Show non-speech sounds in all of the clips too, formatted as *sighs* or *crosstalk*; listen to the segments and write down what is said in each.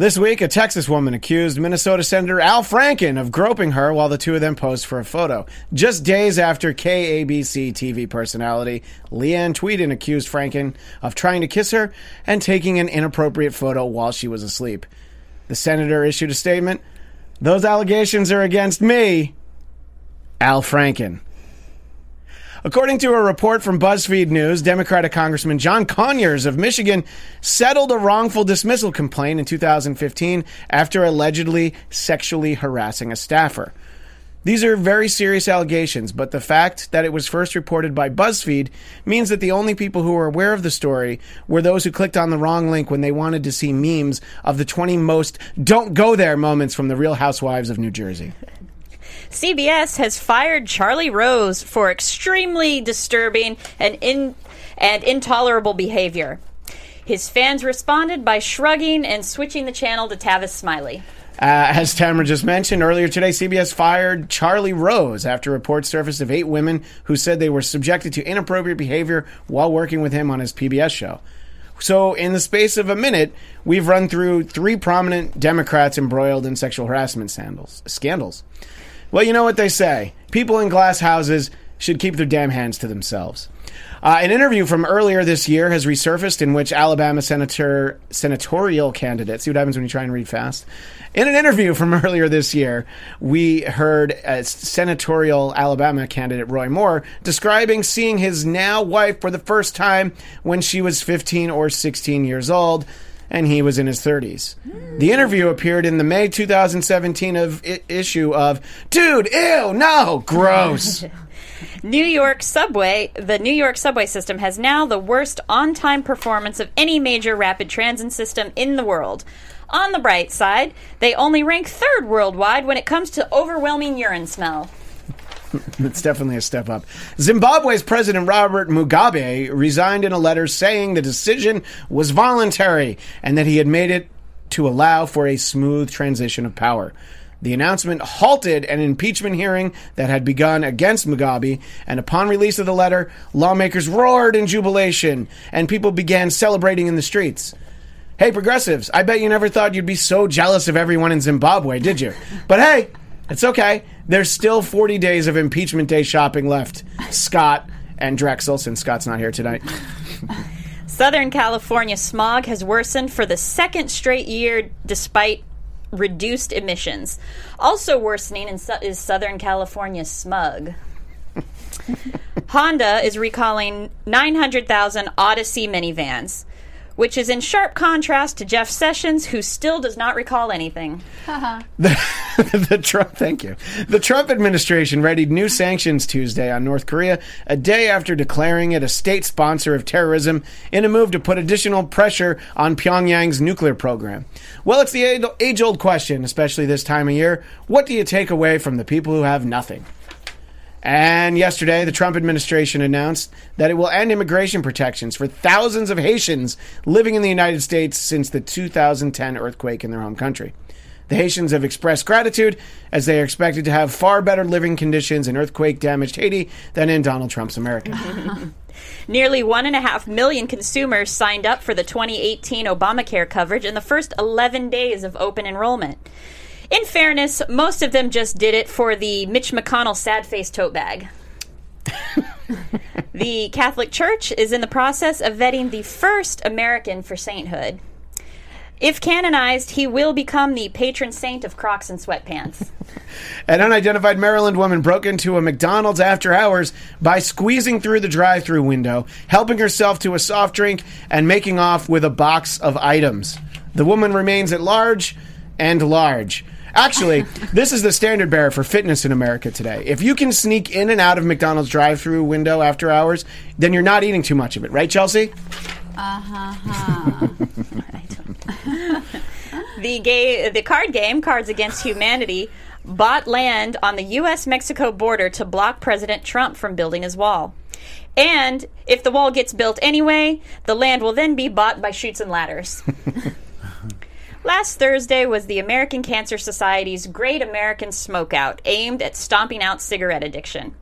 This week, a Texas woman accused Minnesota Senator Al Franken of groping her while the two of them posed for a photo. Just days after KABC TV personality Leeann Tweeden accused Franken of trying to kiss her and taking an inappropriate photo while she was asleep. The senator issued a statement Those allegations are against me, Al Franken. According to a report from BuzzFeed News, Democratic Congressman John Conyers of Michigan settled a wrongful dismissal complaint in 2015 after allegedly sexually harassing a staffer. These are very serious allegations, but the fact that it was first reported by BuzzFeed means that the only people who were aware of the story were those who clicked on the wrong link when they wanted to see memes of the 20 most don't go there moments from the Real Housewives of New Jersey. CBS has fired Charlie Rose for extremely disturbing and in, and intolerable behavior. His fans responded by shrugging and switching the channel to Tavis Smiley. Uh, as Tamara just mentioned earlier today, CBS fired Charlie Rose after reports surfaced of eight women who said they were subjected to inappropriate behavior while working with him on his PBS show. So, in the space of a minute, we've run through three prominent Democrats embroiled in sexual harassment scandals. Well, you know what they say people in glass houses should keep their damn hands to themselves. Uh, an interview from earlier this year has resurfaced in which Alabama senator senatorial candidate. See what happens when you try and read fast. In an interview from *laughs* earlier this year, we heard a senatorial Alabama candidate Roy Moore describing seeing his now wife for the first time when she was 15 or 16 years old and he was in his 30s. The interview appeared in the May 2017 of, I- issue of Dude, ew, no, gross. *laughs* New York subway, the New York subway system has now the worst on time performance of any major rapid transit system in the world. On the bright side, they only rank third worldwide when it comes to overwhelming urine smell. *laughs* It's definitely a step up. Zimbabwe's President Robert Mugabe resigned in a letter saying the decision was voluntary and that he had made it to allow for a smooth transition of power. The announcement halted an impeachment hearing that had begun against Mugabe, and upon release of the letter, lawmakers roared in jubilation and people began celebrating in the streets. Hey, progressives, I bet you never thought you'd be so jealous of everyone in Zimbabwe, did you? But hey, it's okay. There's still 40 days of impeachment day shopping left. Scott and Drexel, since Scott's not here tonight. Southern California smog has worsened for the second straight year despite reduced emissions. Also worsening in su- is Southern California smug. *laughs* Honda is recalling 900,000 Odyssey minivans, which is in sharp contrast to Jeff Sessions, who still does not recall anything. *laughs* the Trump, thank you. The Trump administration readied new sanctions Tuesday on North Korea, a day after declaring it a state sponsor of terrorism in a move to put additional pressure on Pyongyang's nuclear program. Well, it's the age old question, especially this time of year. What do you take away from the people who have nothing? And yesterday, the Trump administration announced that it will end immigration protections for thousands of Haitians living in the United States since the 2010 earthquake in their home country. The Haitians have expressed gratitude as they are expected to have far better living conditions in earthquake damaged Haiti than in Donald Trump's America. *laughs* Nearly one and a half million consumers signed up for the 2018 Obamacare coverage in the first 11 days of open enrollment. In fairness, most of them just did it for the Mitch McConnell sad face tote bag. *laughs* the Catholic Church is in the process of vetting the first American for sainthood. If canonized, he will become the patron saint of Crocs and sweatpants. *laughs* An unidentified Maryland woman broke into a McDonald's after hours by squeezing through the drive through window, helping herself to a soft drink, and making off with a box of items. The woman remains at large and large. Actually, this is the standard bearer for fitness in America today. If you can sneak in and out of McDonald's drive through window after hours, then you're not eating too much of it, right, Chelsea? Uh huh. *laughs* the gay, the card game, Cards Against Humanity, bought land on the U.S. Mexico border to block President Trump from building his wall. And if the wall gets built anyway, the land will then be bought by Chutes and ladders. *laughs* Last Thursday was the American Cancer Society's Great American Smokeout, aimed at stomping out cigarette addiction.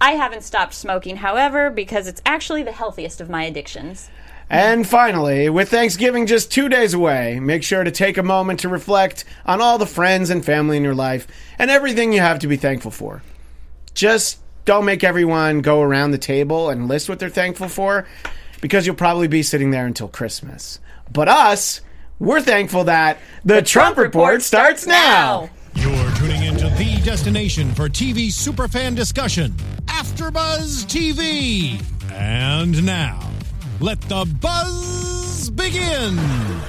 I haven't stopped smoking, however, because it's actually the healthiest of my addictions. And finally, with Thanksgiving just two days away, make sure to take a moment to reflect on all the friends and family in your life and everything you have to be thankful for. Just don't make everyone go around the table and list what they're thankful for because you'll probably be sitting there until Christmas. But us, we're thankful that the, Trump, Report starts now. You're tuning into the destination for TV superfan discussion, AfterBuzz TV. And now, let the buzz begin.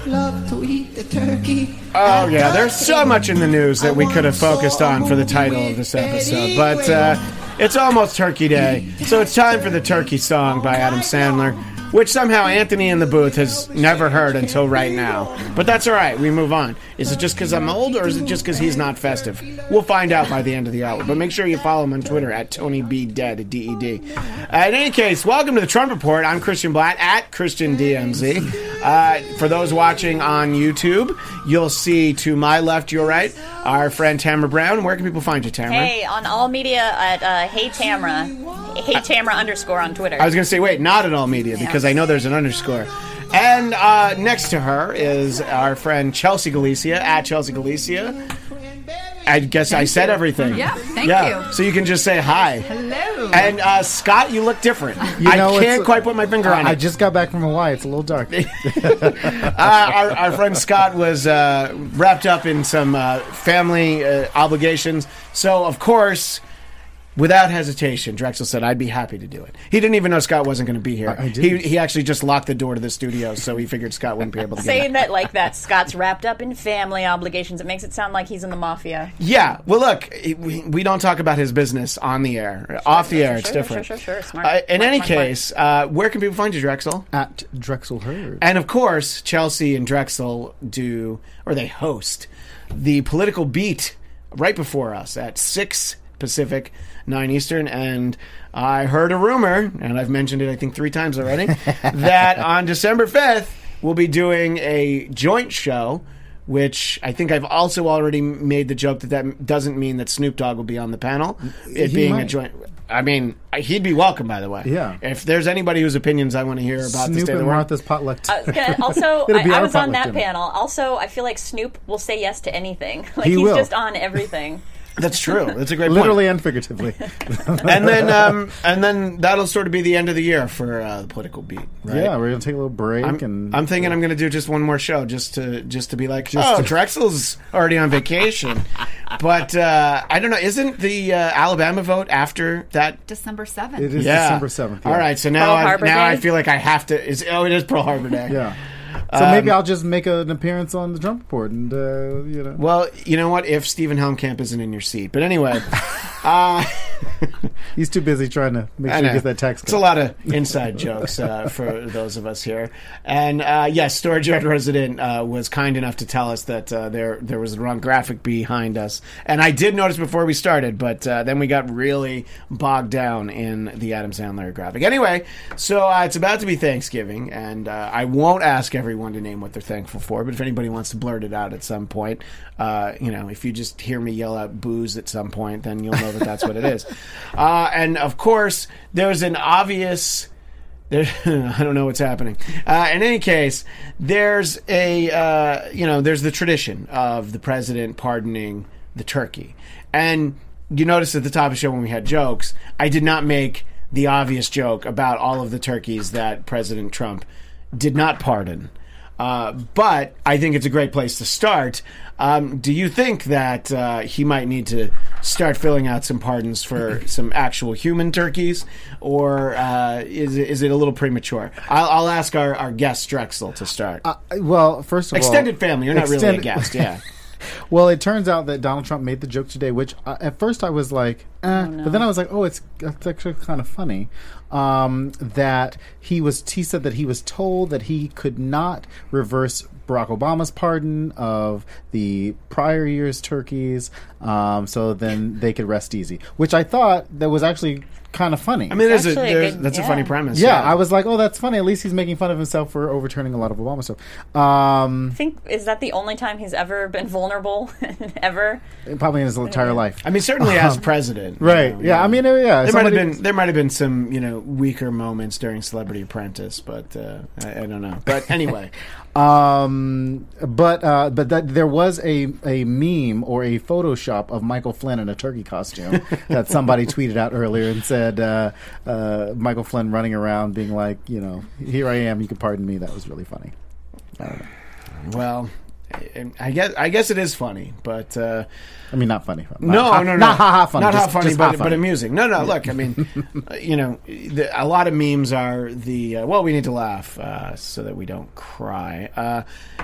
Love to eat the turkey. Oh yeah, there's so much in the news that we could have focused on for the title of this episode, but uh, it's almost Turkey Day, so it's time for the Turkey Song by Adam Sandler, which somehow Anthony in the booth has never heard until right now. But that's all right. We move on. Is it just because I'm old, or is it just because he's not festive? We'll find out by the end of the hour. But make sure you follow him on Twitter at Tony B Dead D E D. Uh, in any case, welcome to the Trump Report. I'm Christian Blatt at Christian DMZ. Uh, for those watching on YouTube, you'll see to my left, your right, our friend Tamara Brown. Where can people find you, Tamara? Hey, on all media at uh, Hey Tamra, Hey Tamra underscore on Twitter. I was going to say, wait, not at all media, because I know there's an underscore. And uh, next to her is our friend Chelsea Galicia at Chelsea Galicia. I guess I said everything. Yeah, thank yeah. you. So you can just say hi. Hello. And uh, Scott, you look different. You know, I can't quite put my finger on it. I just got back from Hawaii. It's a little dark. *laughs* uh, our, our friend Scott was uh, wrapped up in some uh, family uh, obligations. So, of course, without hesitation, Drexel said, I'd be happy to do it. He didn't even know Scott wasn't going to be here. I- I he, he actually just locked the door to the studio, so he figured Scott wouldn't be able to get Saying in. that like that, Scott's wrapped up in family obligations. It makes it sound like he's in the mafia. Yeah, well, look, we, we don't talk about his business on the air. Off the air, it's different. Sure, sure, sure. Smart. Uh, in Smart, any smart, smart. case, uh, where can people find you, Drexel? At Drexel Hurd. And of course, Chelsea and Drexel do, or they host, the political beat right before us at 6 Pacific, 9 Eastern. And I heard a rumor, and I've mentioned it, I think, three times already, *laughs* that on December 5th, we'll be doing a joint show. Which I think I've also already made the joke that that doesn't mean that Snoop Dogg will be on the panel. It He being a joint. I mean, he'd be welcome, by the way. Yeah. If there's anybody whose opinions I want to hear about the Snoop state of and the world, Martha's potluck. Uh, *laughs* I was also, I, I was on that dinner. panel. Also, I feel like Snoop will say yes to anything. *laughs* Like He he's will. just on everything. That's true. That's a great point. Literally point. and figuratively. *laughs* And then, um, and then that'll sort of be the end of the year for uh, the political beat. Right? Yeah, we're gonna take a little break I'm, and I'm thinking I'm going to do just one more show just to just to be like, oh, Drexel's already on vacation, but uh, I don't know. Isn't the uh, Alabama vote after that? December 7th. It is Yeah, December seventh. All right, so now Pearl I, Harbor now I feel like I have to. Is oh, it is Pearl Harbor Day. Yeah. So maybe I'll just make an appearance on the Trump report, and uh, you know. Well, you know what? If Stephen Helmkamp isn't in your seat, but anyway, *laughs* uh, *laughs* He's too busy trying to make sure he gets that tax It's a lot of inside jokes uh, for those of us here. And uh, yes, Storage Yard resident uh, was kind enough to tell us that uh, there there was the wrong graphic behind us. And I did notice before we started, but uh, then we got really bogged down in the Adam Sandler graphic. Anyway, so uh, it's about to be Thanksgiving, and uh, I won't ask everyone to name what they're thankful for. But if anybody wants to blurt it out at some point, uh, you know, if you just hear me yell out booze at some point, then you'll know that that's what it is. *laughs* Uh, and of course, there's an obvious. There, *laughs* I don't know what's happening. Uh, in any case, there's a uh, you know there's the tradition of the president pardoning the turkey, and you notice at the top of the show when we had jokes, I did not make the obvious joke about all of the turkeys that President Trump did not pardon. Uh, but I think it's a great place to start. Um, do you think that uh, he might need to start filling out some pardons for *laughs* some actual human turkeys, or uh, is, it, is it a little premature? I'll, I'll ask our, our guest Drexel to start. Uh, well, first of all Extended all, family, you're not really a extended- guest, yeah. *laughs* Well, it turns out that Donald Trump made the joke today, which uh, at first I was like, eh, but then I was like, oh, it's, it's actually kind of funny. Um, that he was, he said that he was told that he could not reverse Barack Obama's pardon of the prior year's turkeys, um, so then they could rest easy. Which I thought that was actually kind of funny. I mean, there's a, actually a there's, good- that's a yeah. funny premise. yeah, I was like, oh, that's funny. At least he's making fun of himself for overturning a lot of Obama stuff. Um, I think is that the only time he's ever been vulnerable, *laughs* ever. probably in his entire life. I mean, certainly as president. you Right. know, yeah. I mean, uh, yeah. there might have somebody- been there might have been some you know weaker moments during Celebrity Apprentice, but uh, I, I don't know. But *laughs* anyway, Um, but uh, but that there was a a meme or a Photoshop of Michael Flynn in a turkey costume that somebody *laughs* tweeted out earlier and said uh, uh, Michael Flynn running around being like, you know, here I am. You can pardon me. That was really funny. well, I- guess I guess it is funny, but. Uh, I mean, not funny. Not No, ha- no, no, not ha ha funny. Not just, ha funny, but ha but amusing. No, no. Look, I mean, *laughs* uh, you know, the, a lot of memes are the uh, well, we need to laugh uh, so that we don't cry. Uh,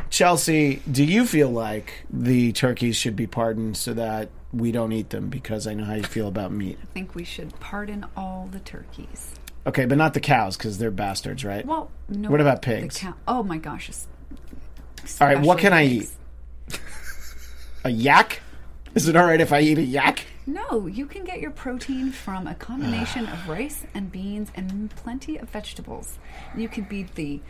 Chelsea, do you feel like the turkeys should be pardoned so that we don't eat them? Because I know how you feel about meat. I think we should pardon all the turkeys. Okay, but not the cows because they're bastards, right? Well, no. What about the pigs? cow- oh my gosh. All right, what can I eat? A yak? Is it all right if I eat a yak? No, you can get your protein from a combination of rice and beans and plenty of vegetables. You could be the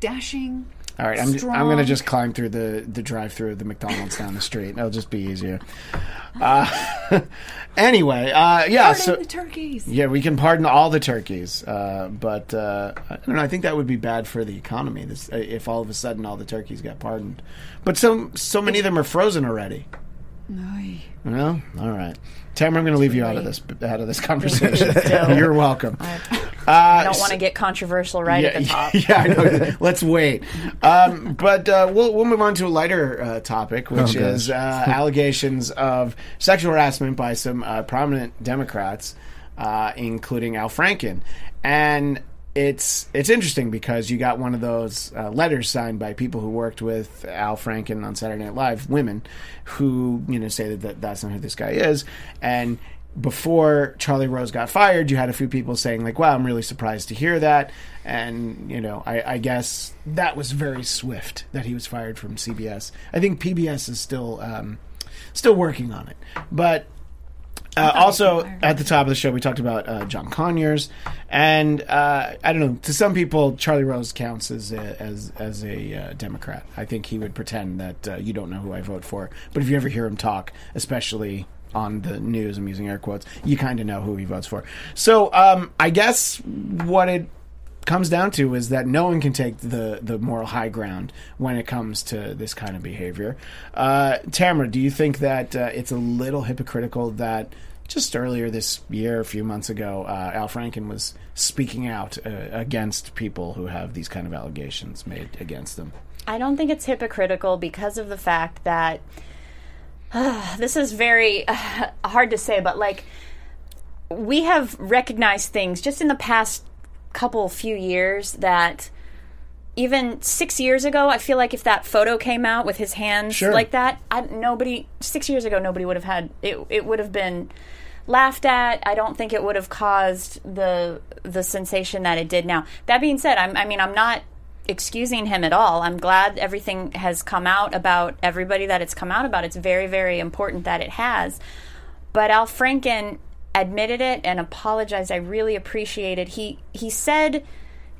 dashing. All right, I'm, I'm going to just climb through the, the drive through of the McDonald's down the street. It'll just be easier. *sighs* Uh, *laughs* anyway, uh, yeah, Pardon so the turkeys. yeah, we can pardon all the turkeys, uh, but uh, I don't know. I think that would be bad for the economy this, uh, if all of a sudden all the turkeys got pardoned. But so so many of them are frozen already. Ay. Well, all right, Tamara, I'm going to leave you out of this out of this *laughs* conversation. *laughs* You're welcome. I don't want to get controversial right at the *laughs* top. yeah, I know. Let's wait. Um, but uh, we'll we'll move on to a lighter uh, topic, which Oh, is uh, allegations of sexual harassment by some uh, prominent Democrats, uh, including Al Franken, and. It's it's interesting because you got one of those uh, letters signed by people who worked with Al Franken on Saturday Night Live, women who you know say that, that that's not who this guy is, and before Charlie Rose got fired, you had a few people saying like, "Wow, I'm really surprised to hear that," and you know, I, I guess that was very swift that he was fired from CBS. I think PBS is still um, still working on it, but. Uh, also, at the top of the show, we talked about uh, John Conyers, and uh, I don't know. To some people, Charlie Rose counts as a, as as a uh, Democrat. I think he would pretend that uh, you don't know who I vote for. But if you ever hear him talk, especially on the news, I'm using air quotes, you kind of know who he votes for. So um, I guess what it comes down to is that no one can take the, the moral high ground when it comes to this kind of behavior. Uh, Tamara, do you think that uh, it's a little hypocritical that just earlier this year, a few months ago, uh, Al Franken was speaking out uh, against people who have these kind of allegations made against them? I don't think it's hypocritical because of the fact that *sighs* this is very uh, *sighs* hard to say, but like we have recognized things just in the past couple few years that even six years ago, I feel like if that photo came out with his hands Sure. like that, I, nobody six years ago nobody would have had it. It would have been laughed at. I don't think it would have caused the the sensation that it did now. That being said, I'm, I mean, I'm not excusing him at all. I'm glad everything has come out about everybody that it's come out about. It's very, very important that it has. But Al Franken admitted it and apologized. I really appreciate it. He he said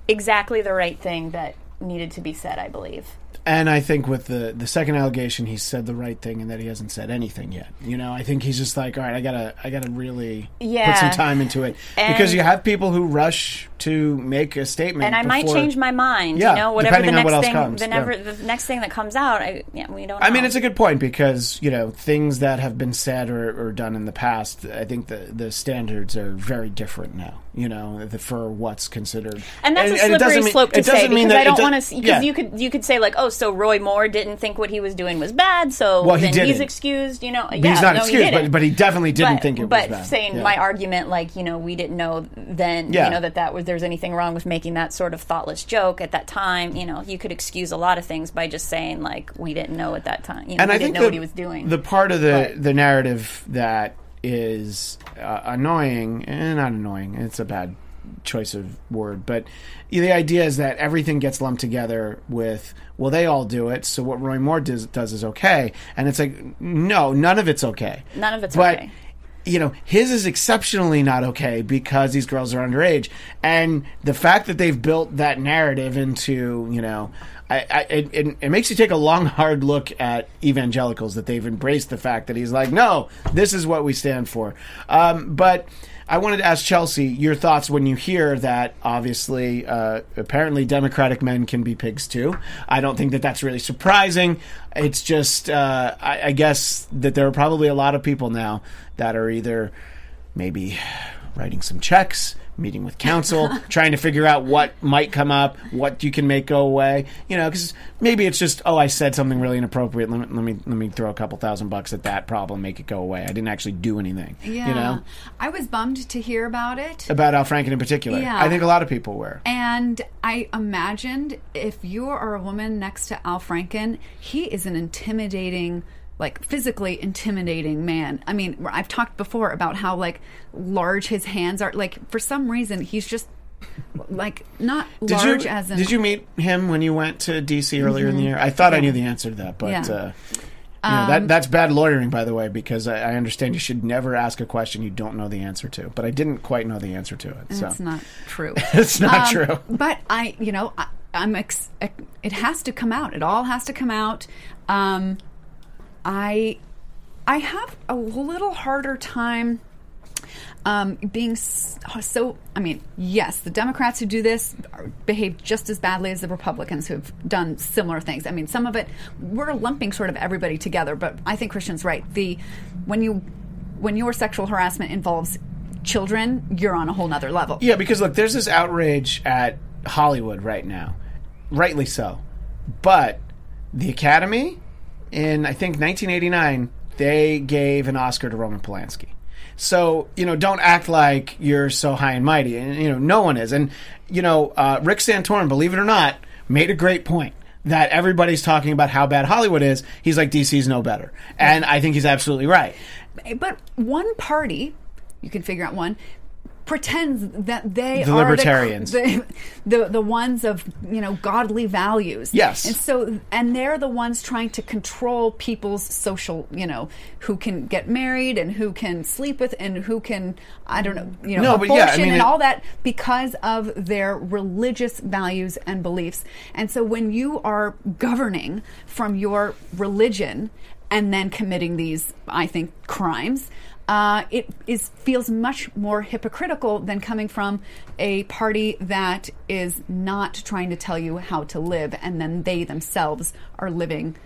exactly the right thing that needed to be said, I believe. And I think with the the second allegation, he said the right thing, and that he hasn't said anything yet. You know, I think he's just like, all right, I gotta, I gotta really put some time into it And- because you have people who rush to make a statement, And I might change my mind. Yeah, you know, whatever the next what thing, comes, the, yeah. the next thing that comes out. I, yeah, we don't. Know. I mean, it's a good point because you know things that have been said or, or done in the past. I think the the standards are very different now. You know, the, for what's considered, And that's a slippery mean- slope to say because I don't want to. Because yeah. you could you could say like, oh, so Roy Moore didn't think what he was doing was bad, so Well, he then he's didn't. excused. You know, But yeah, he's not no, excused, he but but he definitely didn't but, think it but was bad. But saying my argument, like you know, we didn't know then, Yeah. you know, that that was there's anything wrong with making that sort of thoughtless joke at that time. You know, you could excuse a lot of things by just saying like we didn't know at that time. You know, and we I didn't know the, what he was doing. The part of the But- the narrative that is uh, annoying, and not annoying. It's a bad choice of word, but the idea is that everything gets lumped together with well, they all do it, so what Roy Moore does, does is okay, and it's like no, none of it's okay. None of it's but, okay. You know, his is exceptionally not okay because these girls are underage, and the fact that they've built that narrative into you know I, I it, it, makes you take a long, hard look at evangelicals that they've embraced the fact that he's like, no, this is what we stand for. Um, but I wanted to ask Chelsea your thoughts when you hear that. Obviously, uh, apparently, Democratic men can be pigs too. I don't think that that's really surprising. It's just, uh, I, I guess that there are probably a lot of people now that are either maybe writing some checks, meeting with counsel, *laughs* trying to figure out what might come up, what you can make go away. You know, because maybe it's just, oh, I said something really inappropriate. Let me, let me let me throw a couple thousand bucks at that problem, make it go away. I didn't actually do anything. Yeah. You know, I was bummed to hear about it. about Al Franken in particular. Yeah. I think a lot of people were. And I imagined if you are a woman next to Al Franken, he is an intimidating, like physically intimidating man. I mean, I've talked before about how like large his hands are. Like for some reason, he's just like not Did large you as in. did you meet him when you went to DC earlier in the year? I thought I knew the answer to that, but Mm-hmm. Yeah. uh, you know, that that's bad lawyering, by the way, because I, I understand you should never ask a question you don't know the answer to. But I didn't quite know the answer to it. So That's not true. *laughs* it's not Um, true. But I, you know, I, I'm. Ex- it has to come out. It all has to come out. Um, I, I have a little harder time. Um, being so, I mean, yes, the Democrats who do this behave just as badly as the Republicans who have done similar things. I mean, some of it we're lumping sort of everybody together, but I think Christian's right. The when you when your sexual harassment involves children, you're on a whole nother level. Yeah, because look, there's this outrage at Hollywood right now, rightly so. But the Academy, in I think 1989, they gave an Oscar to Roman Polanski. So you know, don't act like you're so high and mighty, and you know, no one is. And you know, uh, Rick Santorum, believe it or not, made a great point that everybody's talking about how bad Hollywood is. He's like DC's no better, and I think he's absolutely right. But one party, you can figure out one, pretends that they The are libertarians. the, *laughs* the the the ones of you know godly values. Yes. and so and they're the ones trying to control people's social, you know, who can get married and who can sleep with and who can I don't know, you know, No, but yeah, I abortion mean, and it- all that because of their religious values and beliefs. And so when you are governing from your religion and then committing these, I think, crimes, uh, it is feels much more hypocritical than coming from a party that is not trying to tell you how to live, and then they themselves are living.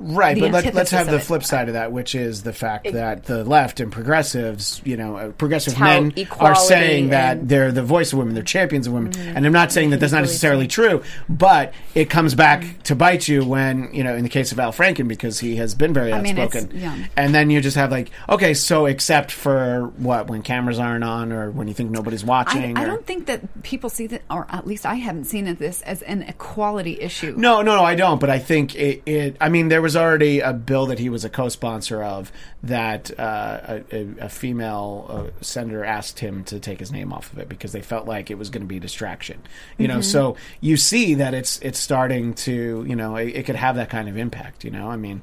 Right, but let, let's have the it. flip side of that, which is the fact that the left and progressives, you know, uh, progressive men are saying that they're the voice of women, they're champions of women, Mm-hmm. and I'm not saying that that's not necessarily true, but it comes back to bite you when, you know, in the case of Al Franken, because he has been very I mean, outspoken, yeah. and then you just have like, okay, so except for what when cameras aren't on or when you think nobody's watching, I or, don't think that people see that, or at least I haven't seen it this as an equality issue. No, no, no, I don't. But I think it. it I mean, there was already a bill that he was a co-sponsor of that uh, a, a, female uh, senator asked him to take his name off of it because they felt like it was going to be a distraction. You know, so you see that it's it's starting to you know it, it could have that kind of impact. You know, I mean.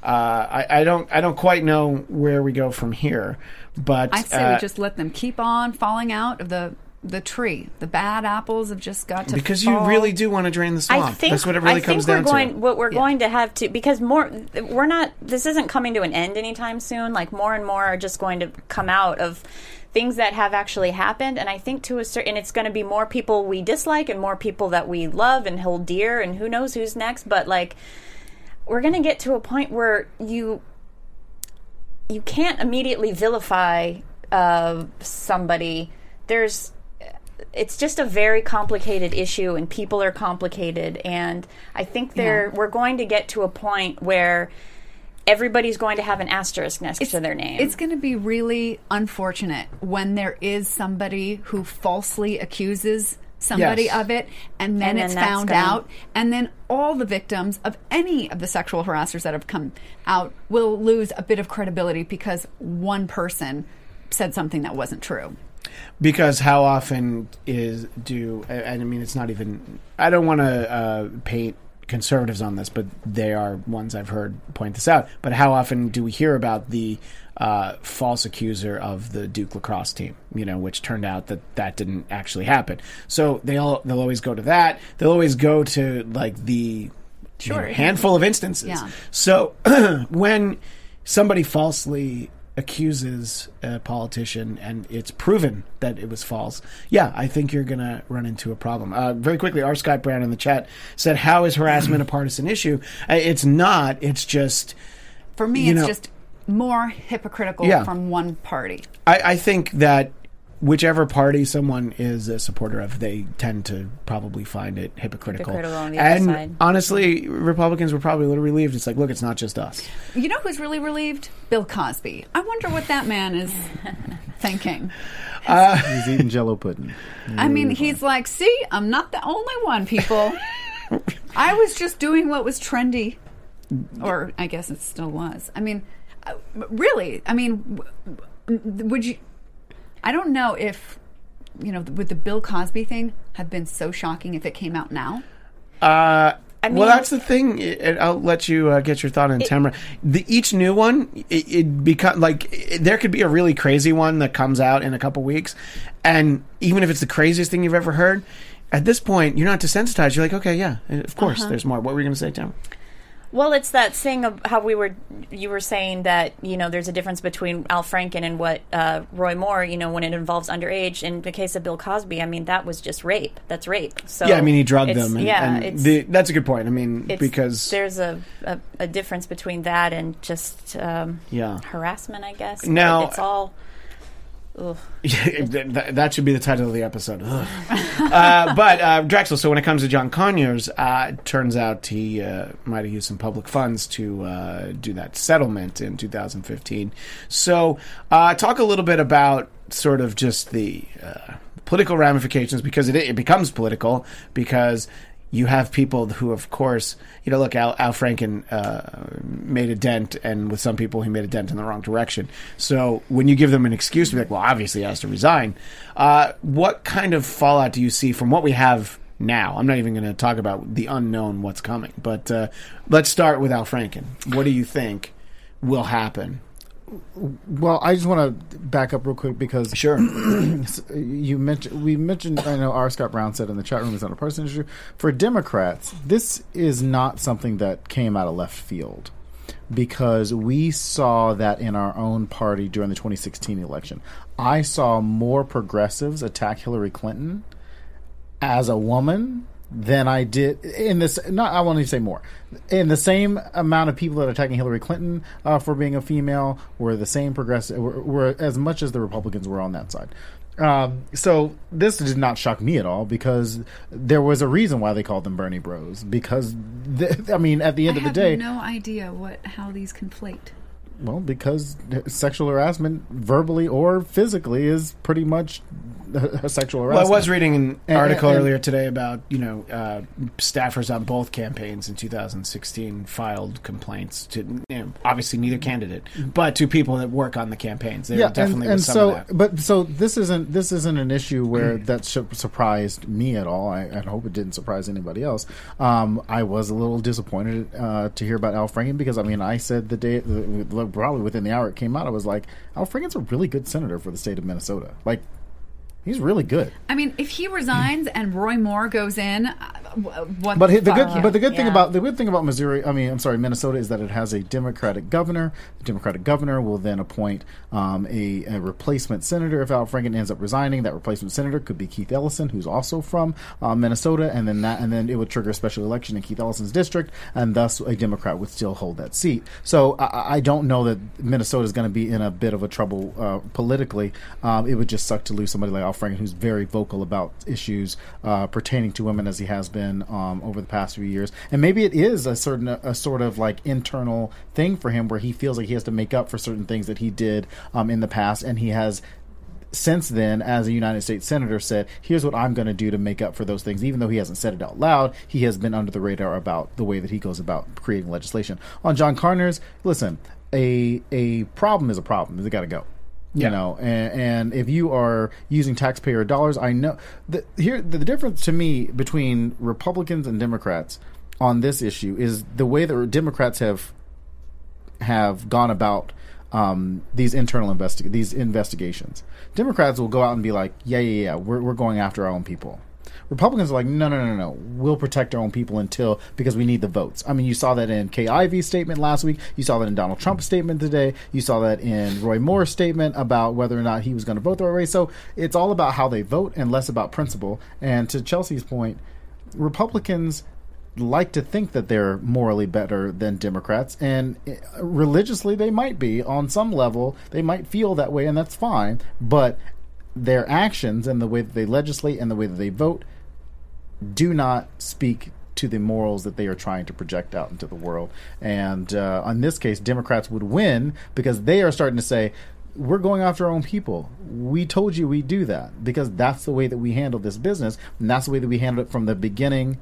Uh, I, I don't. I don't quite know where we go from here, but I'd say uh, we just let them keep on falling out of the the tree. The bad apples have just got to because you really do want to drain the swamp. I think That's what it really I comes think we're going, to. What we're going to have to because more we're not. This isn't coming to an end anytime soon. Like more and more are just going to come out of things that have actually happened, and I think to a certain, it's going to be more people we dislike and more people that we love and hold dear, and who knows who's next. But like, we're going to get to a point where you you can't immediately vilify uh, somebody. There's it's just a very complicated issue and people are complicated and I think there we're going to get to a point where everybody's going to have an asterisk next to their name. It's going to be really unfortunate when there is somebody who falsely accuses somebody Yes. of it and then And then it's found gonna- out and then all the victims of any of the sexual harassers that have come out will lose a bit of credibility because one person said something that wasn't true. Because how often is do and I mean it's not even I don't want to uh, paint conservatives on this, but they are ones I've heard point this out. But how often do we hear about the uh, false accuser of the Duke lacrosse team? You know, which turned out that that didn't actually happen. So they all they'll always go to that. They'll always go to like the you know, handful of instances. Yeah. So *clears throat* when somebody falsely accuses a politician and it's proven that it was false, yeah, I think you're going to run into a problem. Uh, very quickly, our Scott Brown in the chat said, How is harassment a *clears throat* partisan issue? Uh, It's not. It's just. For me, it's know- just more hypocritical Yeah. from one party. I, I think that whichever party someone is a supporter of, they tend to probably find it hypocritical. Hypocritical on the other and side. honestly, Republicans were probably a little relieved. It's like, look, it's not just us. You know who's really relieved? Bill Cosby. I wonder what that man is *laughs* thinking. *laughs* He's eating Jello pudding. I mean, he's like, see, I'm not the only one, people. *laughs* I was just doing what was trendy. Or I guess it still was. I mean, uh, really, I mean, w- w- would you. I don't know if, you know, would the Bill Cosby thing have been so shocking if it came out now? Uh, I well, that's the thing. It, I'll let you uh, get your thought on Tamara. The each new one, it, it become like it, there could be a really crazy one that comes out in a couple weeks, and even if it's the craziest thing you've ever heard, at this point you're not desensitized. You're like, okay, yeah, of course, Uh-huh. there's more. What were you going to say, Tamara? Well, it's that thing of how we were. You were saying that you know there's a difference between Al Franken and what uh, Roy Moore. You know when it involves underage. In the case of Bill Cosby, I mean that was just rape. That's rape. So yeah, I mean he drugged them. And, yeah, and the, that's a good point. I mean because there's a, a a difference between that and just um, yeah. harassment. I guess Now- it's all. *laughs* That, that should be the title of the episode. Uh, but uh, Drexel. So when it comes to John Conyers, uh, turns out he uh, might have used some public funds to uh, do that settlement in 2015. So uh, talk a little bit about sort of just the political ramifications because it, it becomes political because you have people who, of course, you know, look, Al, Al Franken uh, made a dent, and with some people, he made a dent in the wrong direction. So when you give them an excuse to be like, well, obviously he has to resign, uh, what kind of fallout do you see from what we have now? I'm not even going to talk about the unknown, what's coming, but uh, let's start with Al Franken. What do you think will happen? Well, I just want to back up real quick because Sure. *clears throat* you mentioned we mentioned I know R. Scott Brown said in the chat room is not a partisan issue for Democrats. This is not something that came out of left field because we saw that in our own party during the 2016 election. I saw more progressives attack Hillary Clinton as a woman than I did in this. Not I won't even say more. In the same amount of people that are attacking Hillary Clinton uh, for being a female were the same progressive were, were as much as the Republicans were on that side. Um, so this did not shock me at all because there was a reason why they called them Bernie Bros. Because th- I mean, at the end I of the day, no idea what how these conflate. well, because sexual harassment, verbally or physically, is pretty much uh, sexual Well. I was reading an And- article and- earlier today about you know uh, staffers on both campaigns in 2016 filed complaints to you know, obviously neither candidate, but to people that work on the campaigns. There definitely and, and so, but so this isn't this isn't an issue where that su- surprised me at all. I, I hope it didn't surprise anybody else. Um, I was a little disappointed uh, to hear about Al Franken because I mean, I said the day, probably within the hour it came out, I was like, Al Franken's a really good senator for the state of Minnesota. Like, he's really good. I mean, if he resigns and Roy Moore goes in, uh, what? But the the good, fuck? but the good thing Yeah. about the good thing about Missouri, I mean, I'm sorry, Minnesota, is that it has a Democratic governor. The Democratic governor will then appoint um, a, a replacement senator if Al Franken ends up resigning. That replacement senator could be Keith Ellison, who's also from uh, Minnesota, and then that, and then it would trigger a special election in Keith Ellison's district, and thus a Democrat would still hold that seat. So I, I don't know that Minnesota is going to be in a bit of a trouble uh, politically. Um, it would just suck to lose somebody like Al Franken, who's very vocal about issues uh, pertaining to women, as he has been um, over the past few years. And maybe it is a certain, a sort of like internal thing for him, where he feels like he has to make up for certain things that he did um, in the past, and he has since then, as a United States Senator, said, here's what I'm going to do to make up for those things. Even though he hasn't said it out loud, he has been under the radar about the way that he goes about creating legislation. On John Conyers, listen, a a problem is a problem. They got to go. You Yeah. know, and, and if you are using taxpayer dollars, I know the, here the difference to me between Republicans and Democrats on this issue is the way that Democrats have have gone about um, these internal investi- these investigations. Democrats will go out and be like, "Yeah, yeah, yeah, we're we're going after our own people." Republicans are like, "No, no, no, no, we'll protect our own people until because we need the votes." I mean, you saw that in Kay Ivey's statement last week. You saw that in Donald Trump's statement today. You saw that in Roy Moore's statement about whether or not he was going to vote the right way. So it's all about how they vote and less about principle. And to Chelsea's point, Republicans like to think that they're morally better than Democrats, and eh, religiously they might be on some level. They might feel that way, and that's fine. But their actions and the way that they legislate and the way that they vote do not speak to the morals that they are trying to project out into the world. And uh, in this case, Democrats would win because they are starting to say, we're going after our own people. We told you we do that because that's the way that we handle this business, and that's the way that we handled it from the beginning,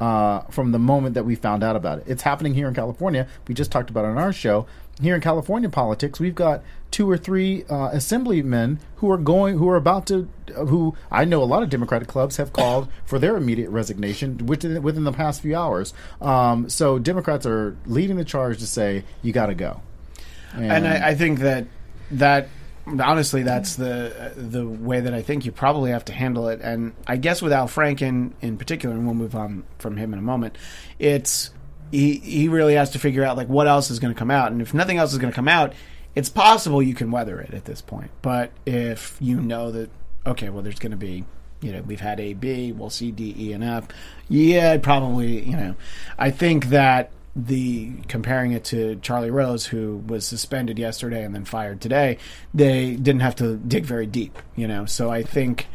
uh, from the moment that we found out about it. It's happening here in California. We just talked about it on our show. Here in California politics, we've got two or three uh, assemblymen who are going, who are about to, uh, who I know a lot of Democratic clubs have called for their immediate resignation within within the past few hours. Um, so Democrats are leading the charge to say you got to go. and I, I think that that honestly that's the the way that I think you probably have to handle it. And I guess with Al Franken in particular, and we'll move on from him in a moment. It's he he really has to figure out like what else is going to come out, and if nothing else is going to come out, it's possible you can weather it at this point. But if you know that okay, well, there's going to be you know, we've had A, B, we'll see D, E, and F. Yeah, probably, you know, I think that the comparing it to Charlie Rose, who was suspended yesterday and then fired today, they didn't have to dig very deep, you know. So I think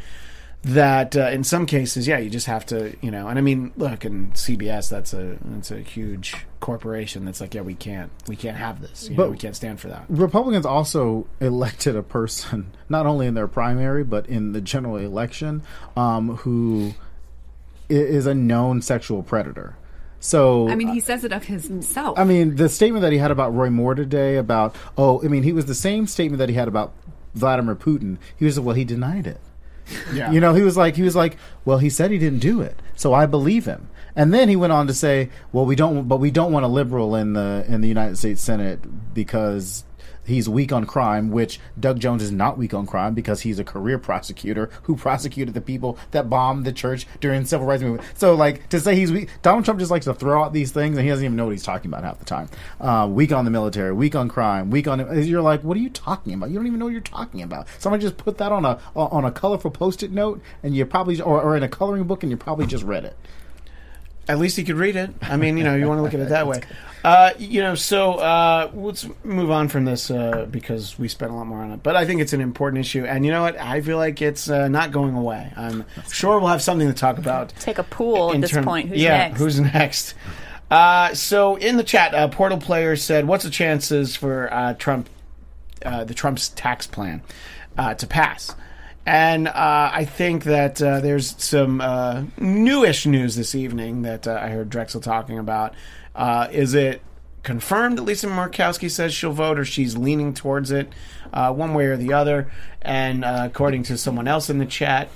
that uh, in some cases, yeah, you just have to, you know. And I mean, look, in CBS, that's a that's a huge corporation that's like, yeah, we can't we can't have this, you But- know, we can't stand for that. Republicans also elected a person, *laughs* not only in their primary, but in the general election, um, who i- is a known sexual predator. So I mean, he says it of himself. I mean, the statement that he had about Roy Moore today about, oh, I mean, he was the same statement that he had about Vladimir Putin. He was, well, he denied it. Yeah, You know, he was like, he was like, well, he said he didn't do it, so I believe him. And then he went on to say, well, we don't, but we don't want a liberal in the in the United States Senate because he's weak on crime. Which Doug Jones is not weak on crime because he's a career prosecutor who prosecuted the people that bombed the church during civil rights movement. So, like to say he's weak, Donald Trump just likes to throw out these things and he doesn't even know what he's talking about half the time. Uh, weak on the military, weak on crime, weak on. You're like, what are you talking about? You don't even know what you're talking about. Somebody just put that on a on a colorful post-it note, and you probably or, or in a coloring book, and you probably just read it. At least he could read it. I mean, you know, you want to look at it that *laughs* way. Uh, you know, so uh, let's move on from this uh, because we spent a lot more on it. But I think it's an important issue, and you know what? I feel like it's uh, not going away. I'm sure we'll have something to talk about. Take a pool at in this term- point. Who's yeah, next? who's next? Uh, so in the chat, uh, Portal Player said, "What's the chances for uh, Trump, uh, the Trump's tax plan, uh, to pass?" And uh, I think that uh, there's some uh, newish news this evening that uh, I heard Drexel talking about. Uh, is it confirmed that Lisa Murkowski says she'll vote, or she's leaning towards it, uh, one way or the other? And according to someone else in the chat,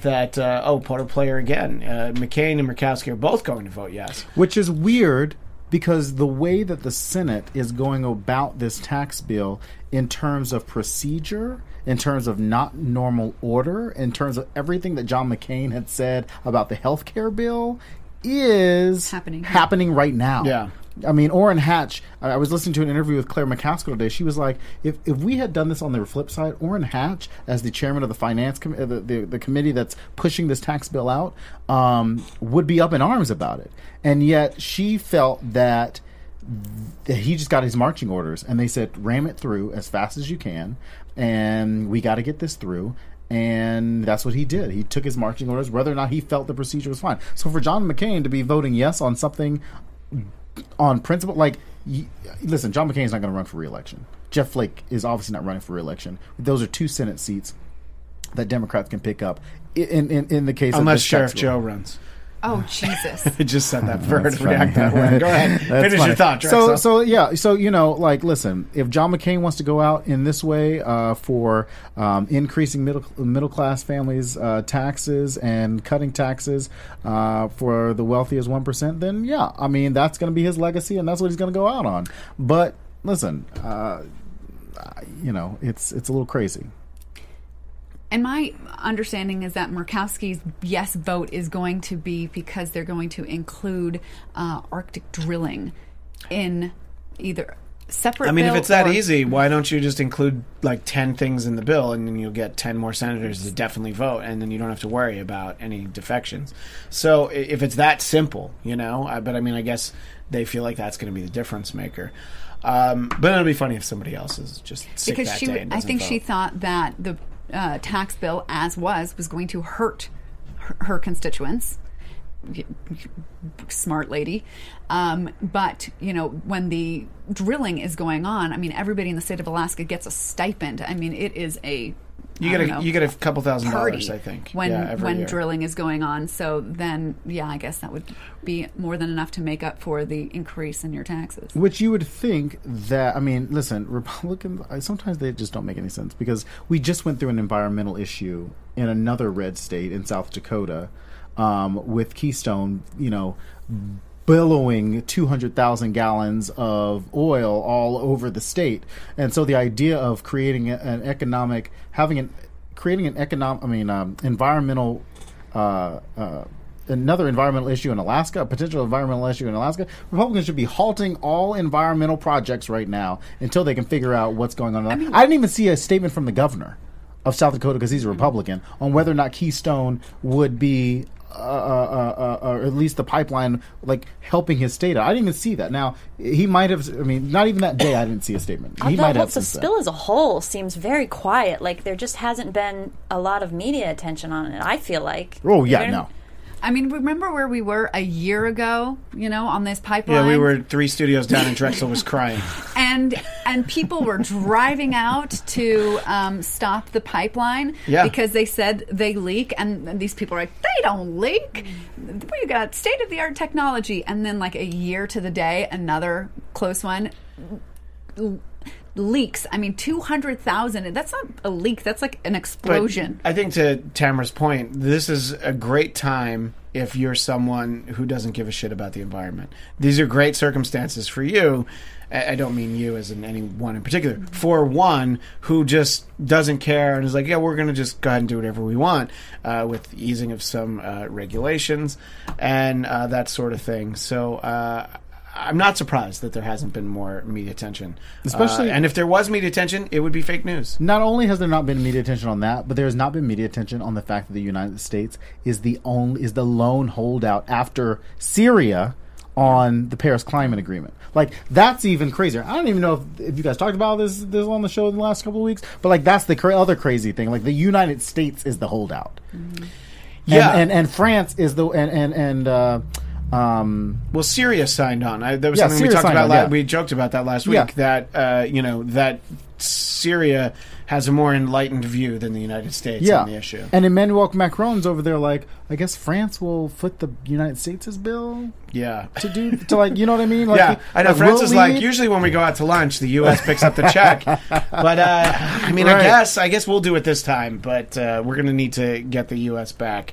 that oh, Portal Player again, McCain and Murkowski are both going to vote yes. which is weird because the way that the Senate is going about this tax bill in terms of procedure, in terms of not normal order, in terms of everything that John McCain had said about the health care bill is Happening. happening right now. Yeah. I mean, Orrin Hatch. I I was listening to an interview with Claire McCaskill today. She was like, "If if we had done this on the flip side, Orrin Hatch, as the chairman of the finance com- uh, the, the the committee that's pushing this tax bill out, um, would be up in arms about it. And yet, she felt that that he just got his marching orders, and they said, "Ram it through as fast as you can, and we got to get this through." And that's what he did. He took his marching orders, whether or not he felt the procedure was fine. So for John McCain to be voting yes on something on principle, like, y- listen, John McCain's not going to run for reelection. Jeff Flake is obviously not running for reelection. Those are two Senate seats that Democrats can pick up. In in, in the case Unless Sheriff. Joe runs. Oh Jesus! *laughs* I just said that for her That's to react that way. Go ahead. *laughs* That's Finish funny. your thought, So, Drexel. so yeah, so you know, like, listen, if John McCain wants to go out in this way uh, for um, increasing middle middle class families' uh, taxes and cutting taxes uh, for the wealthiest one percent, then yeah, I mean that's going to be his legacy, and that's what he's going to go out on. But listen, uh, you know, it's it's a little crazy. And my understanding is that Murkowski's yes vote is going to be because they're going to include uh, Arctic drilling in either separate. I mean, if it's that or- easy, why don't you just include like 10 things in the bill and then you'll get 10 more senators to definitely vote and then you don't have to worry about any defections. So if it's that simple, you know, I, but I mean, I guess they feel like that's going to be the difference maker. Um, but it'll be funny if somebody else is just sick because that she, I think she thought that the uh, tax bill, as was, was going to hurt her, her constituents. Smart lady, um, but you know when the drilling is going on, I mean everybody in the state of Alaska gets a stipend. I mean it is a You get a know, you get a couple thousand dollars, I think. when yeah, when year. drilling is going on. So then, yeah, I guess that would be more than enough to make up for the increase in your taxes. Which you would think that I mean, listen, *laughs* Republicans sometimes they just don't make any sense because we just went through an environmental issue in another red state in South Dakota um, with Keystone, you know, billowing 200,000 gallons of oil all over the state. And so the idea of creating an economic having an creating an economic I mean um, environmental uh, uh, another environmental issue in Alaska, a potential environmental issue in Alaska, Republicans should be halting all environmental projects right now until they can figure out what's going on. I, didn't even see a statement from the governor of South Dakota because he's a Republican on whether or not Keystone would be. Uh, uh, uh, uh, or at least the pipeline, like helping his state. I didn't even see that. Now he might have. I mean, not even that day. I didn't see a statement. He might have the then. spill as a whole seems very quiet. Like there just hasn't been a lot of media attention on it. I feel like. Oh yeah, no. I mean, remember where we were a year ago? You know, on this pipeline. Yeah, we were three studios down and Drexel was crying. *laughs* and and people were driving out to um, stop the pipeline Yeah. because they said they leak, and, and these people are like, they don't leak. We got state of the art technology, and then like a year to the day, another close one. Leaks. I mean, two hundred thousand. That's not a leak. That's like an But explosion. I think to Tamara's point, this is a great time if you're someone who doesn't give a shit about the environment. These are great circumstances for you. I don't mean you as in anyone in particular. For one who just doesn't care and is like, yeah, we're going to just go ahead and do whatever we want uh, with easing of some uh, regulations and uh, that sort of thing. So. Uh, I'm not surprised that there hasn't been more media attention, Especially- Uh, and if there was media attention, it would be fake news. Not only has there not been media attention on that, but there has not been media attention on the fact that the United States is the only is the lone holdout after Syria on the Paris Climate Agreement. Like that's even crazier. I don't even know if, if you guys talked about this this on the show in the last couple of weeks, but like that's the cra- other crazy thing. Like the United States is the holdout. Yeah. and, and and France is the and and and. Uh, um, Well, Syria signed on. I, that was Yeah, something we talked about. on, la- yeah. We joked about that last Yeah. week. That uh, you know that Syria has a more enlightened view than the United States yeah, on the issue. and Emmanuel Macron's over there. Like, I guess France will foot the United States' bill yeah. to do to like, you know what I mean? *laughs* Like, Yeah, I know. like, France is like usually when we go out to lunch, the U.S. picks up the *laughs* check. But uh, I mean, I guess I guess we'll do it this time. But uh, we're going to need to get the U.S. back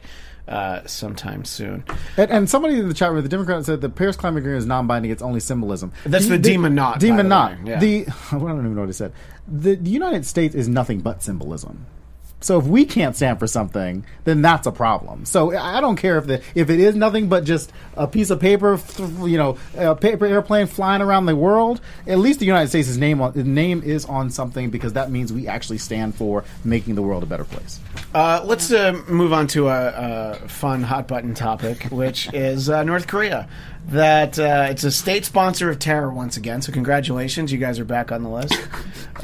uh, sometime soon. And, and somebody in the chat room, the Democrat said the Paris Climate Agreement is non-binding; it's only symbolism. That's the demon knot, by Demon the knot. yeah. The *laughs* I don't even know what he said. The, the United States is nothing but symbolism. So if we can't stand for something, then that's a problem. So I don't care if the if it is nothing but just a piece of paper, you know, a paper airplane flying around the world. At least the United States' name on, the name is on something because that means we actually stand for making the world a better place. Uh, let's uh, move on to a, a fun hot button topic, which *laughs* is uh, North Korea. That uh, it's a state sponsor of terror once again. So congratulations, you guys are back on the list. *laughs*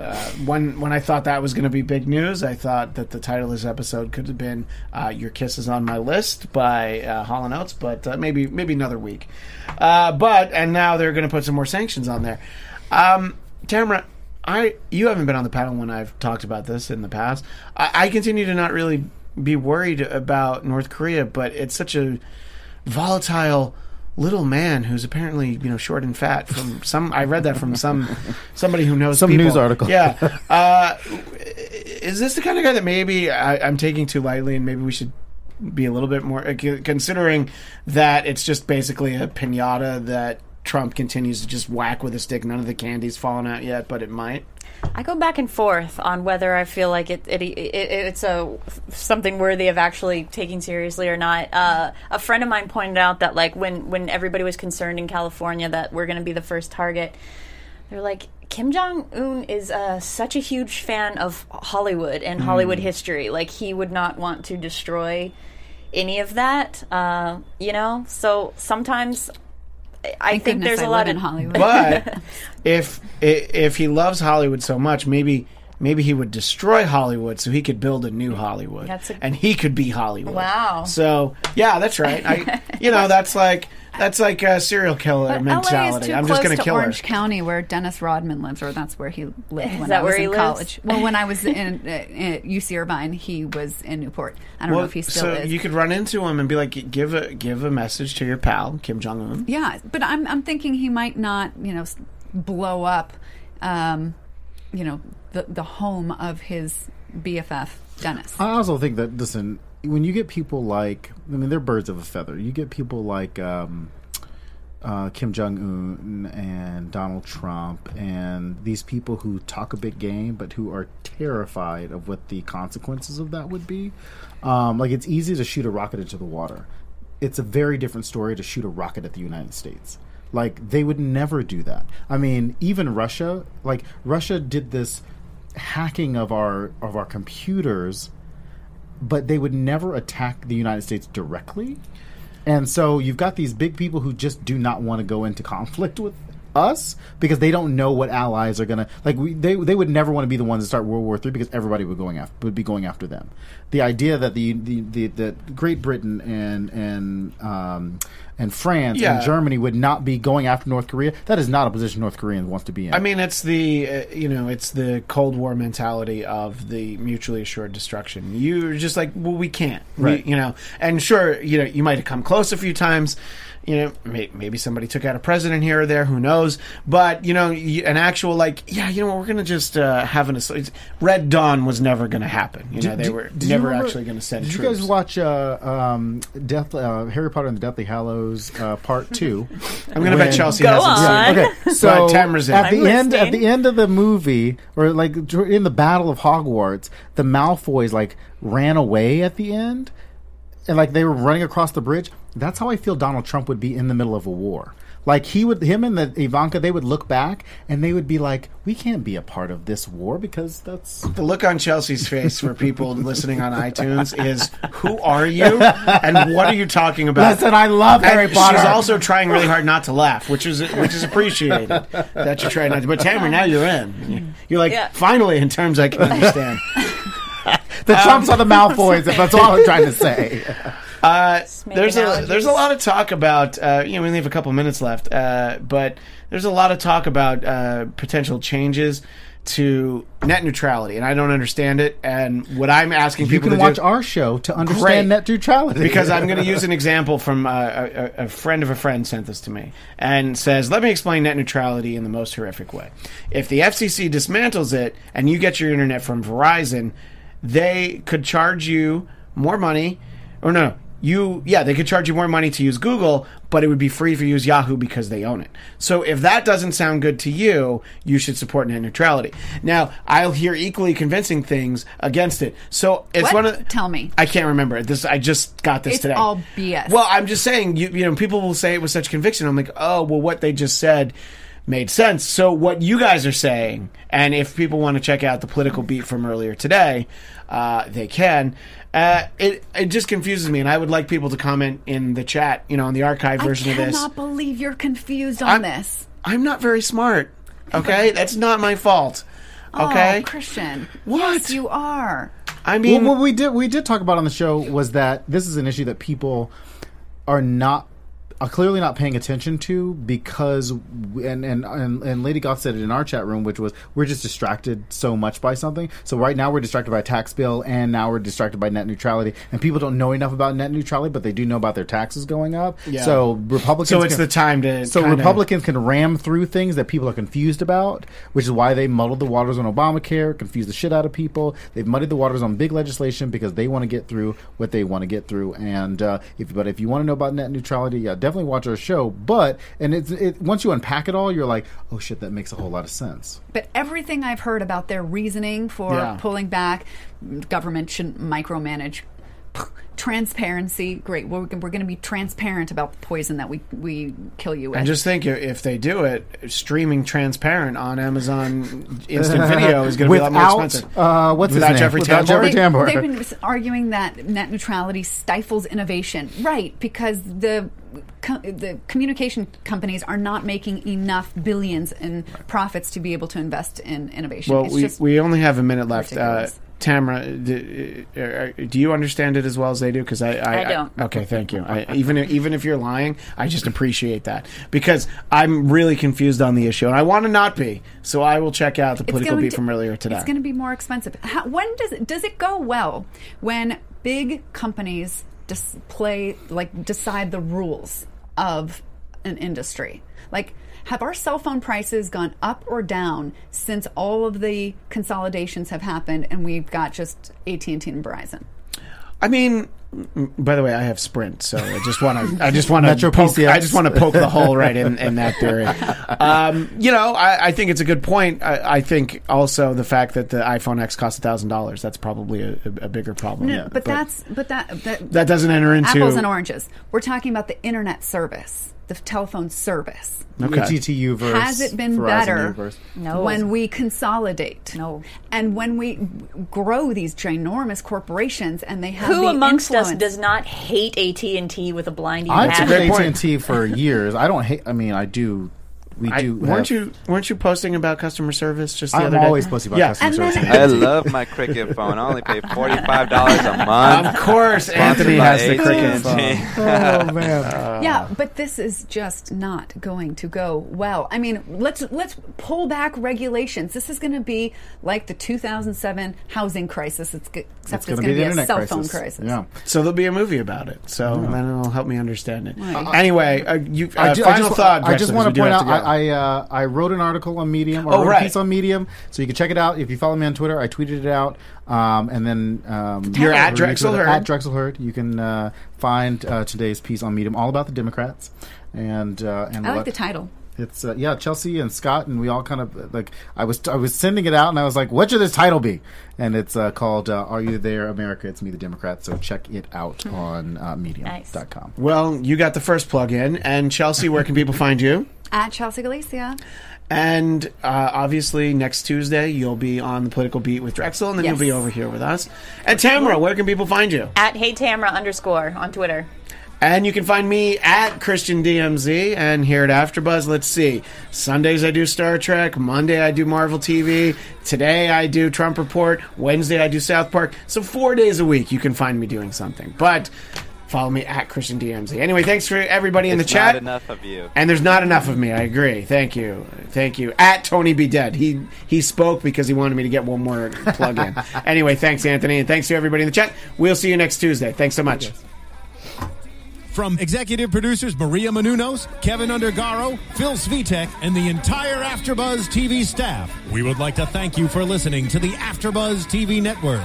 Uh, when when I thought that was going to be big news, I thought that the title of this episode could have been uh, "Your Kiss Is on My List" by uh, Hall and Oates, but uh, maybe maybe another week. Uh, but and now they're going to put some more sanctions on there. Um, Tamara, I you haven't been on the panel when I've talked about this in the past. I, I continue to not really be worried about North Korea, but it's such a volatile little man who's apparently you know short and fat from some I read that from some somebody who knows Some people. news article. Yeah, uh, is this the kind of guy that maybe I, I'm taking too lightly, and maybe we should be a little bit more uh, considering that it's just basically a pinata that Trump continues to just whack with a stick. None of the candy's fallen out yet, but it might. I go back and forth on whether I feel like it, it, it, it's a something worthy of actually taking seriously or not. Uh, a friend of mine pointed out that like when when everybody was concerned in California that we're going to be the first target, they're like Kim Jong Un is uh, such a huge fan of Hollywood and Hollywood history. Like he would not want to destroy any of that. Uh, you know, so sometimes. I Thank think there's I a lot live of in Hollywood. *laughs* But if if he loves Hollywood so much, maybe maybe he would destroy Hollywood so he could build a new Hollywood, That's a- and he could be Hollywood. Wow. So yeah, that's right. I, *laughs* you know, that's like that's like a serial killer But mentality. LA is too I'm close just going to kill Orange her. County, where Dennis Rodman lives, or that's where he lived *laughs* when that I was where he in lives? college. Well, when I was in *laughs* uh, at UC Irvine, he was in Newport. I don't know if he still so is. you could run into him and be like, give a give a message to your pal Kim Jong Un. yeah, but I'm I'm thinking he might not, you know, blow up, um, you know, the the home of his BFF, Dennis. I also think that listen, when you get people like I mean, they're birds of a feather. You get people like um, uh, Kim Jong Un and Donald Trump, and these people who talk a big game, but who are terrified of what the consequences of that would be. Um, like it's easy to shoot a rocket into the water. It's a very different story to shoot a rocket at the United States. Like they would never do that. I mean, even Russia, like Russia did this hacking of our of our computers but they would never attack the United States directly. And so you've got these big people who just do not want to go into conflict with us because they don't know what allies are going to like we, they they would never want to be the ones to start World War III because everybody would going after would be going after them. The idea that the the, the that Great Britain and and um, and France Yeah. and Germany would not be going after North Korea that is not a position North Korea wants to be in. I mean, it's the uh, you know, it's the Cold War mentality of the mutually assured destruction. You're just like, well, we can't, We- Right. you know. And sure, you know, you might have come close a few times. You know, maybe somebody took out a president here or there. Who knows? But you know, an actual like, yeah, you know, what, we're gonna just uh, have an it's- Red Dawn was never gonna happen. You know, they Did- were did never remember- actually gonna send Did troops. you guys watch uh, um, Death, uh, Harry Potter and the Deathly Hallows uh, Part *laughs* Two? I'm gonna bet Chelsea Go hasn't seen on. it. Okay, *laughs* so Tamara's in. at the I'm end, at the end of the movie, or like in the Battle of Hogwarts, the Malfoys like ran away at the end, and like they were running across the bridge. That's how I feel Donald Trump would be in the middle of a war. Like he would, him and the Ivanka, they would look back and they would be like, "We can't be a part of this war because that's *laughs* The look on Chelsea's face for people *laughs* listening on iTunes is, "Who are you? And what are you talking about?" Listen, I love Harry And Potter. She's also trying really hard not to laugh, which is which is appreciated that you're trying not to. But Tamara, now you're in. You're like Yeah. finally in terms I can understand. *laughs* the Trumps are the Malfoys. If that's all I'm trying to say. Uh, there's a there's a lot of talk about uh, you know we only have a couple minutes left, uh, but there's a lot of talk about uh, potential changes to net neutrality, and I don't understand it. And what I'm asking You people can to watch do, our show to Great. understand net neutrality because I'm going *laughs* to use an example from uh, a, a, a friend of a friend sent this to me and says, "Let me explain net neutrality in the most horrific way. If the FCC dismantles it and you get your internet from Verizon, they could charge you more money, or no." You yeah, they could charge you more money to use Google, but it would be free for you to use Yahoo because they own it. So if that doesn't sound good to you, you should support net neutrality. Now, I'll hear equally convincing things against it. So it's What? one of the, Tell me. I can't remember this. I just got this It's today. all BS. Well, I'm just saying. You, you know, people will say it with such conviction. I'm like, oh, well, what they just said made sense. So what you guys are saying, and if people want to check out the political beat from earlier today, uh, they can. Uh, it it just confuses me, and I would like people to comment in the chat. You know, on the archive version of this. I cannot believe you're confused on I'm- this. I'm not very smart. Okay, *laughs* that's not my fault. Okay, Oh, Christian. What? Yes, you are. I mean, well, what we did we did talk about on the show was that this is an issue that people are not are clearly not paying attention to because and, and and and Lady Goth said it in our chat room, which was we're just distracted so much by something. So right now we're distracted by a tax bill, and now we're distracted by net neutrality, and people don't know enough about net neutrality, but they do know about their taxes going up. Yeah. So Republicans. So it's can- the time to So kinda- Republicans can ram through things that people are confused about, which is why they muddled the waters on Obamacare, confused the shit out of people. They've muddied the waters on big legislation because they want to get through what they want to get through. And uh, if but if you want to know about net neutrality, yeah, definitely watch our show. But and it's it, once you unpack it all, you're like, oh shit, that makes a whole lot of sense. But everything I've heard about their reasoning for Yeah. pulling back, government shouldn't micromanage. Transparency, great. We're, we're going to be transparent about the poison that we we kill you with. And just think, if they do it, streaming transparent on Amazon Instant Video is going to be a lot more expensive. uh, what's Without his name? Jeffrey Without Tambor? Jeffrey They- Tambor. They've been arguing that net neutrality stifles innovation, right? Because the co- the communication companies are not making enough billions in profits to be able to invest in innovation. Well, it's we, just we only have a minute left. Uh, ridiculous. Tamara, do, uh, do you understand it as well as they do? Because I, I, I don't. okay, thank you. I, even even if you're lying, I just appreciate that because I'm really confused on the issue, and I want to not be. So I will check out the political beat to- from earlier today. It's going to be more expensive. How, when does it, does it go well when big companies dis- play like decide the rules of an industry? Like, have our cell phone prices gone up or down since all of the consolidations have happened, and we've got just AT and T and Verizon? I mean, by the way, I have Sprint, so I just want to. I just *laughs* want to Metro poke. PCS. I just want to poke the *laughs* hole right in, in that theory. Um, you know, I, I think it's a good point. I, I think also the fact that the iPhone X costs thousand dollars that's probably a, a, a bigger problem. No, but, that's but that that, that doesn't enter into apples and oranges. We're talking about the internet service, the telephone service. Okay. TTU verse. Has it been Verizon better U-verse. No. when we consolidate? No. And when we grow these ginormous corporations and they have Who the amongst us does not hate AT and T with a blind eye? I've been point. AT and T for years. I don't hate. I mean, I do. We I, do. weren't have- you weren't you posting about customer service just the I'm other day? always posting about Yeah. customer And service. then- I love my Cricket phone. I only pay forty five dollars a month. Of course, Anthony has the cricket phone. *laughs* *laughs* Oh man. yeah, but this is just not going to go well. I mean, let's let's pull back regulations. This is going to be like the 2007 housing crisis. It's g- except it's, gonna going to be, the a cell crisis. phone crisis. Yeah. So there'll be a movie about it. So then it'll help me understand it. Anyway, uh, you uh, I ju- I final just, thought. I just want to point out to. I I, uh, I wrote an article on Medium or Oh, wrote right. a piece on Medium, so you can check it out. If you follow me on Twitter, I tweeted it out, um, and then um, You're at Drexel it. Hurd. At Drexel Hurd. You can uh, find uh, today's piece on Medium, all about the Democrats, and uh, and I like what- the title. It's uh, yeah, Chelsea and Scott, and we all kind of like. I was I was sending it out, and I was like, "What should this title be?" And it's uh, called uh, "Are You There, America?" It's me, the Democrat. So check it out on uh, Medium.com. well, you got the first plug in, and Chelsea, where can people find you? At Chelsea Galicia. And uh, obviously, next Tuesday you'll be on the political beat with Drexel, and then you'll be over here with us. And Tamara, where can people find you? At Hey Tamara underscore on Twitter. And you can find me at Christian DMZ and here at AfterBuzz. Let's see. Sundays I do Star Trek. Monday I do Marvel TV. Today I do Trump Report. Wednesday I do South Park. So four days a week you can find me doing something. But follow me at Christian DMZ. Anyway, thanks for everybody in It's the chat. not enough of you. And there's not enough of me. I agree. Thank you. Thank you. At Tony Be Dead. He he spoke because he wanted me to get one more plug in. *laughs* anyway, thanks Anthony, and thanks to everybody in the chat. We'll see you next Tuesday. Thanks so much. From executive producers Maria Menounos, Kevin Undergaro, Phil Svitek, and the entire AfterBuzz TV staff, we would like to thank you for listening to the AfterBuzz TV network.